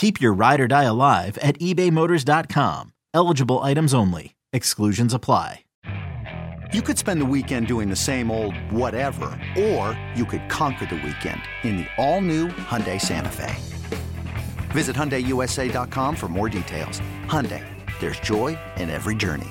Keep your ride or die alive at ebaymotors.com. Eligible items only. Exclusions apply. You could spend the weekend doing the same old whatever, or you could conquer the weekend in the all-new Hyundai Santa Fe. Visit HyundaiUSA.com for more details. Hyundai, there's joy in every journey.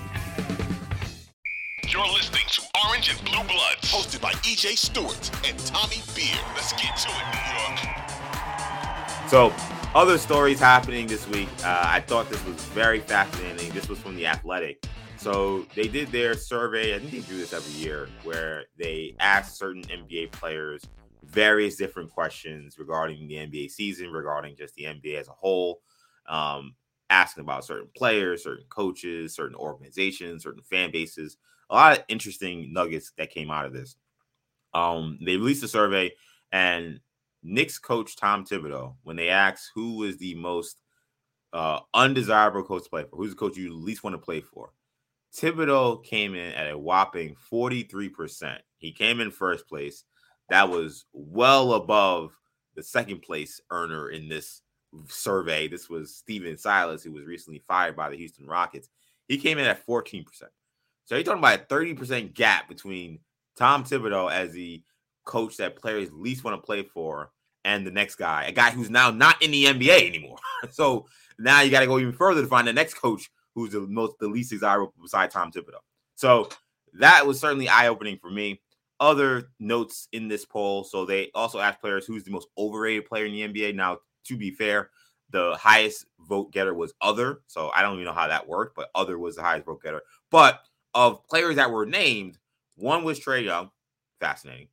You're listening to Orange and Blue Bloods, hosted by EJ Stewart and Tommy Beer. Let's get to it, New York. So, other stories happening this week. Uh, I thought this was very fascinating. This was from The Athletic. So, they did their survey. I think they do this every year where they ask certain NBA players various different questions regarding the NBA season, regarding just the NBA as a whole. Um, asking about certain players, certain coaches, certain organizations, certain fan bases a lot of interesting nuggets that came out of this. Um, they released a survey, and Knicks coach Tom Thibodeau, when they asked who was the most uh, undesirable coach to play for, who's the coach you least want to play for, Thibodeau came in at a whopping 43%. He came in first place. That was well above the second place earner in this survey. This was Stephen Silas, who was recently fired by the Houston Rockets. He came in at 14%. So you're talking about a 30% gap between Tom Thibodeau as the coach that players least want to play for and the next guy, a guy who's now not in the NBA anymore. so now you got to go even further to find the next coach who's the most the least desirable beside Tom Thibodeau. So that was certainly eye-opening for me. Other notes in this poll. So they also asked players who's the most overrated player in the NBA. Now, to be fair, the highest vote getter was other. So I don't even know how that worked, but other was the highest vote getter. But of players that were named, one was Trae Young, fascinating.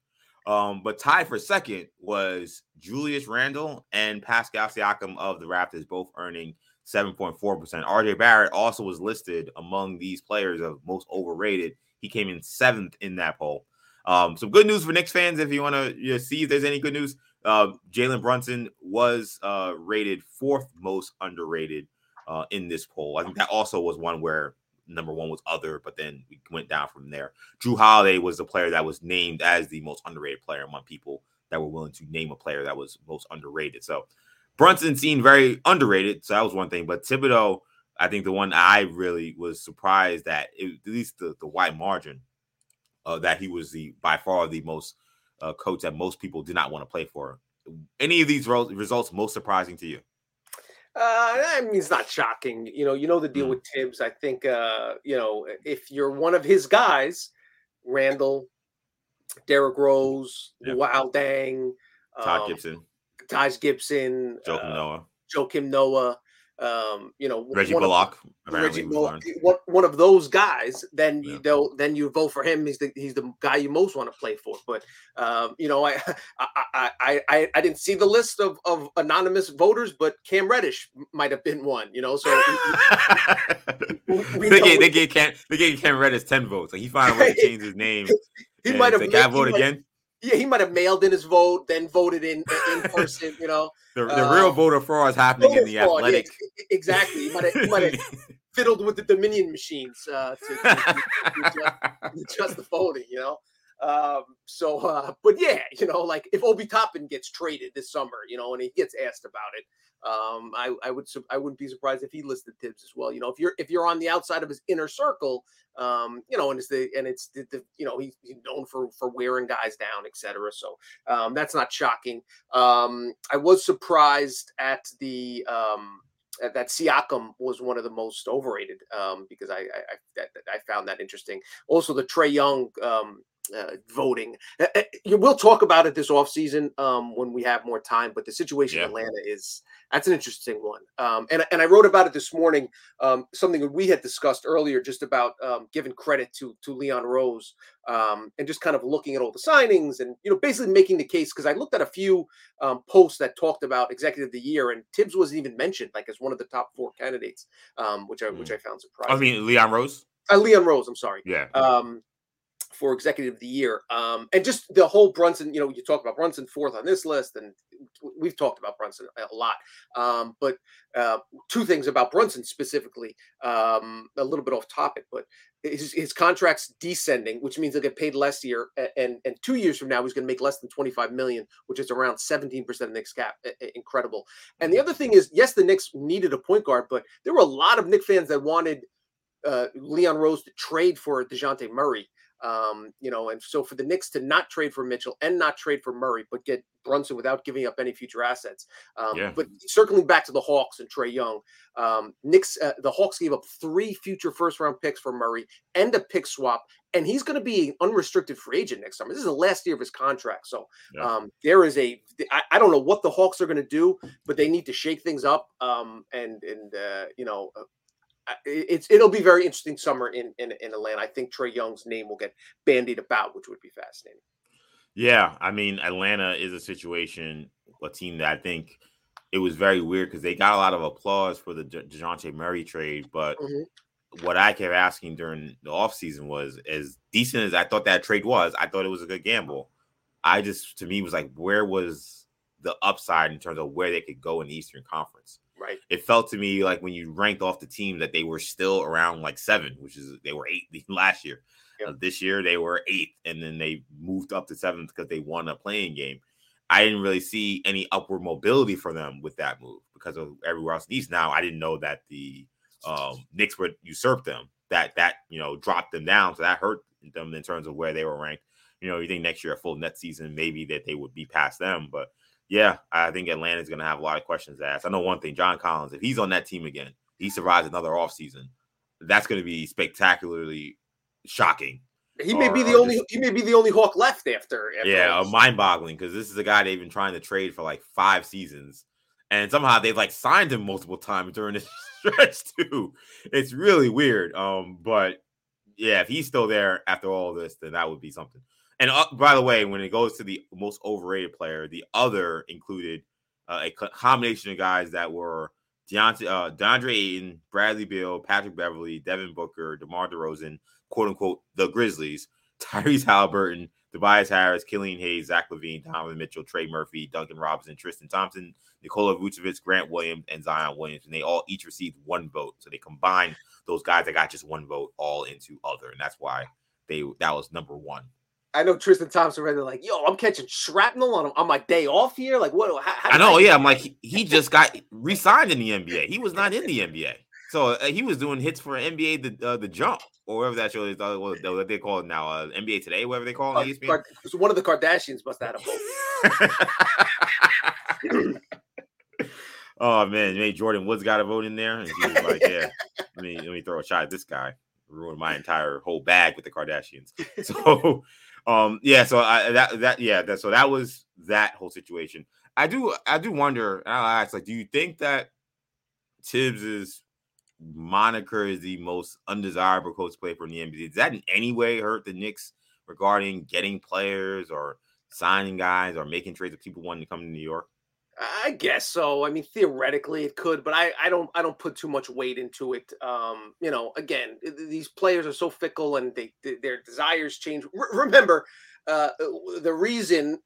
Um, but tied for second was Julius Randle and Pascal Siakam of the Raptors, both earning 7.4%. RJ Barrett also was listed among these players of most overrated. He came in seventh in that poll. Um, some good news for Knicks fans if you want to you know, see if there's any good news. Uh, Jalen Brunson was uh, rated fourth most underrated uh, in this poll. I think that also was one where number one was other, but then we went down from there. Jrue Holiday was the player that was named as the most underrated player among people that were willing to name a player that was most underrated. So Brunson seemed very underrated, so that was one thing. But Thibodeau, I think the one I really was surprised that it, at least the, the wide margin uh, that he was the by far the most uh, coach that most people did not want to play for. Any of these results most surprising to you? Uh, I mean, it's not shocking. You know, you know the deal mm. with Thibs. I think, uh, you know, if you're one of his guys, Randle, Derrick Rose, yep. Wild Dang, Todd um, Gibson, Taj Gibson, Joakim uh, Noah, Joakim Noah, um, you know, Reggie Bullock, of, Reggie Bullock, one, one of those guys, then yeah. you then you vote for him. He's the he's the guy you most want to play for. But um, you know, I, I I I I didn't see the list of of anonymous voters, but Cam Reddish might have been one. You know, so we, we they, gave, they gave Cam they gave Cam Reddish ten votes. Like he finally a way to change his name. he might have. Like, I vote again yeah, he might have mailed in his vote, then voted in in person. You know, the, the uh, real voter fraud is happening in the fraud, athletic. Yeah, exactly, he might have, he might have fiddled with the Dominion machines uh, to, to, to, to adjust the voting. You know, um, so, uh, but yeah, you know, like if Obi Toppin gets traded this summer, you know, and he gets asked about it, um, I, I would, I wouldn't be surprised if he listed Thibs as well. You know, if you're, if you're on the outside of his inner circle, um, you know, and it's the, and it's the, the you know, he's, known for, for wearing guys down, etc. So, um, that's not shocking. Um, I was surprised at the, um, that Siakam was one of the most overrated um, because I I, I, I found that interesting. Also, the Trae Young um, uh, voting. Uh, we'll talk about it this offseason um, when we have more time. But the situation yeah. in Atlanta is that's an interesting one. Um, and and I wrote about it this morning. Um, something that we had discussed earlier, just about um, giving credit to to Leon Rose um, and just kind of looking at all the signings and you know basically making the case because I looked at a few um, posts that talked about executive of the year and Thibs wasn't even mentioned like as one of the top four candidates, which I mm. which I found surprising. I mean Leon Rose. Uh, Leon Rose, I'm sorry. Yeah. Um, for executive of the year. Um, and just the whole Brunson, you know, you talk about Brunson fourth on this list, and we've talked about Brunson a lot. Um, but uh, two things about Brunson specifically, um, a little bit off topic, but his, his contract's descending, which means he'll get paid less year. And, and two years from now, he's going to make less than 25 million, which is around 17% of Knicks cap. Incredible. And the other thing is, yes, the Knicks needed a point guard, but there were a lot of Knicks fans that wanted uh, Leon Rose to trade for DeJounte Murray. Um, you know, and so for the Knicks to not trade for Mitchell and not trade for Murray, but get Brunson without giving up any future assets. Um, yeah. But circling back to the Hawks and Trae Young, um, Knicks, uh, the Hawks gave up three future first round picks for Murray and a pick swap, and he's going to be an unrestricted free agent next summer. This is the last year of his contract, so yeah. um, there is a. I, I don't know what the Hawks are going to do, but they need to shake things up. Um, and and uh, you know, uh, it's it'll be very interesting summer in, in in Atlanta. I think Trae Young's name will get bandied about, which would be fascinating. Yeah, I mean Atlanta is a situation, a team that I think it was very weird because they got a lot of applause for the Dejounte Murray trade, but mm-hmm. what I kept asking during the offseason was as decent as I thought that trade was, I thought it was a good gamble. I just to me was like, where was the upside in terms of where they could go in the Eastern Conference? Right. It felt to me like when you ranked off the team that they were still around like seven, which is they were eight last year. Yep. Uh, this year they were eighth, and then they moved up to seventh because they won a play-in game. I didn't really see any upward mobility for them with that move because of everywhere else in the East. Now I didn't know that the um, Knicks would usurp them. That that you know dropped them down, so that hurt them in terms of where they were ranked. You know, you think next year a full net season, maybe that they would be past them, but yeah, I think Atlanta's going to have a lot of questions asked. I know one thing: John Collins, if he's on that team again, he survives another offseason, that's going to be spectacularly shocking. He may or, be the only. Just, he may be the only Hawk left after. after yeah, mind-boggling because this is a guy they've been trying to trade for like five seasons, and somehow they've like signed him multiple times during this stretch too. It's really weird. Um, but yeah, if he's still there after all this, then that would be something. And uh, by the way, when it goes to the most overrated player, the other included uh, a combination of guys that were Deontay, uh, DeAndre Ayton, Bradley Beal, Patrick Beverley, Devin Booker, DeMar DeRozan, quote unquote, the Grizzlies, Tyrese Halliburton, Tobias Harris, Killian Hayes, Zach LaVine, Donovan Mitchell, Trey Murphy, Duncan Robinson, Tristan Thompson, Nikola Vucevic, Grant Williams, and Zion Williams. And they all each received one vote. So they combined those guys that got just one vote all into other. And that's why they that was number one. I know Tristan Thompson read like, "Yo, I'm catching shrapnel on on my day off here." Like, what? How, how I know. I yeah, I'm like, he, he just got re-signed in the NBA. He was not in the NBA, so uh, he was doing hits for NBA the uh, the jump or whatever that show is. Uh, what they call it now, uh, NBA Today, whatever they call it. Uh, so one of the Kardashians must have had a vote. oh man, made Jordyn Woods got a vote in there, and he was like, "Yeah, let me let me throw a shot at this guy." Ruin my entire whole bag with the Kardashians. So um, yeah, so I, that that yeah, that so that was that whole situation. I do I do wonder, and I'll ask, like, do you think that Thibs's moniker is the most undesirable coach to play for the NBA? Does that in any way hurt the Knicks regarding getting players or signing guys or making trades that people wanting to come to New York? I guess so. I mean, theoretically it could, but I, I don't I don't put too much weight into it. Um, you know, again, these players are so fickle and they, their desires change. remember, uh, the reason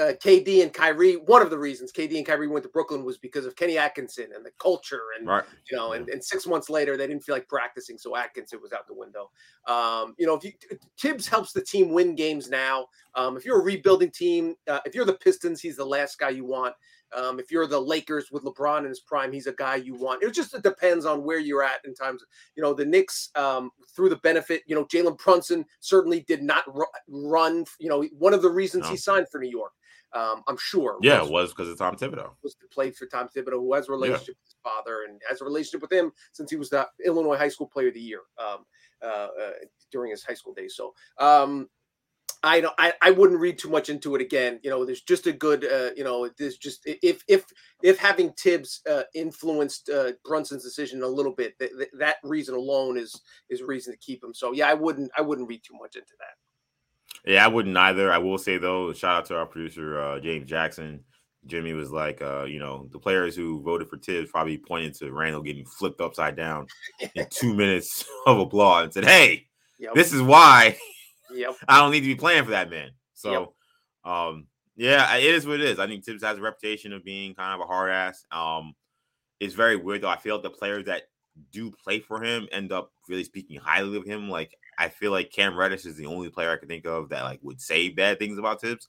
uh, KD and Kyrie, one of the reasons KD and Kyrie went to Brooklyn was because of Kenny Atkinson and the culture, and right. you know, and, and six months later they didn't feel like practicing, so Atkinson was out the window. Um, you know, if you, Thibs helps the team win games now. Um, if you're a rebuilding team, uh, if you're the Pistons, he's the last guy you want. Um, if you're the Lakers with LeBron in his prime, he's a guy you want. It just it depends on where you're at in times. You know, the Knicks um, through the benefit. You know, Jalen Brunson certainly did not run. You know, one of the reasons no. he signed for New York. Um, I'm sure. Yeah, was, it was because of Tom Thibodeau. Was to play for Tom Thibodeau, who has a relationship yeah. with his father and has a relationship with him since he was the Illinois High School Player of the Year um, uh, uh, during his high school days. So, um, I don't. I, I wouldn't read too much into it again. You know, there's just a good. Uh, you know, there's just if if if having Thibs uh, influenced uh, Brunson's decision a little bit, th- th- that reason alone is is reason to keep him. So yeah, I wouldn't I wouldn't read too much into that. Yeah, I wouldn't either. I will say though, shout out to our producer uh, James Jackson. Jimmy was like, uh, you know, the players who voted for Thibs probably pointed to Randle getting flipped upside down in two minutes of applause and said, "Hey, yep. this is why Yep. I don't need to be playing for that man. So, yep. um, yeah, it is what it is. I think Thibs has a reputation of being kind of a hard ass. Um, it's very weird though. I feel like the players that do play for him end up really speaking highly of him. Like I feel like Cam Reddish is the only player I can think of that like would say bad things about Thibs.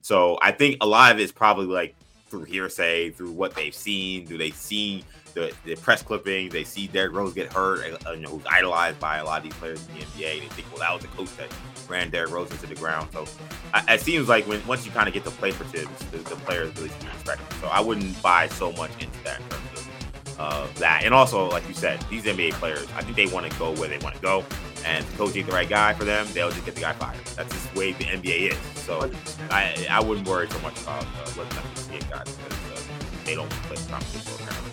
So I think a lot of it is probably like through hearsay, through what they've seen. Do they see the, the press clippings? They see Derrick Rose get hurt, uh, you know, who's idolized by a lot of these players in the NBA. And They think, well, that was the coach that ran Derrick Rose into the ground. So I, it seems like when once you kind of get to play for Thibs, the, the players really respect him. So I wouldn't buy so much into that in terms of that. And also, like you said, these NBA players, I think they want to go where they want to go. And if coach ain't the right guy for them, they'll just get the guy fired. That's just the way the NBA is. So I I wouldn't worry so much about uh, not the NBA guys because uh, they don't play competition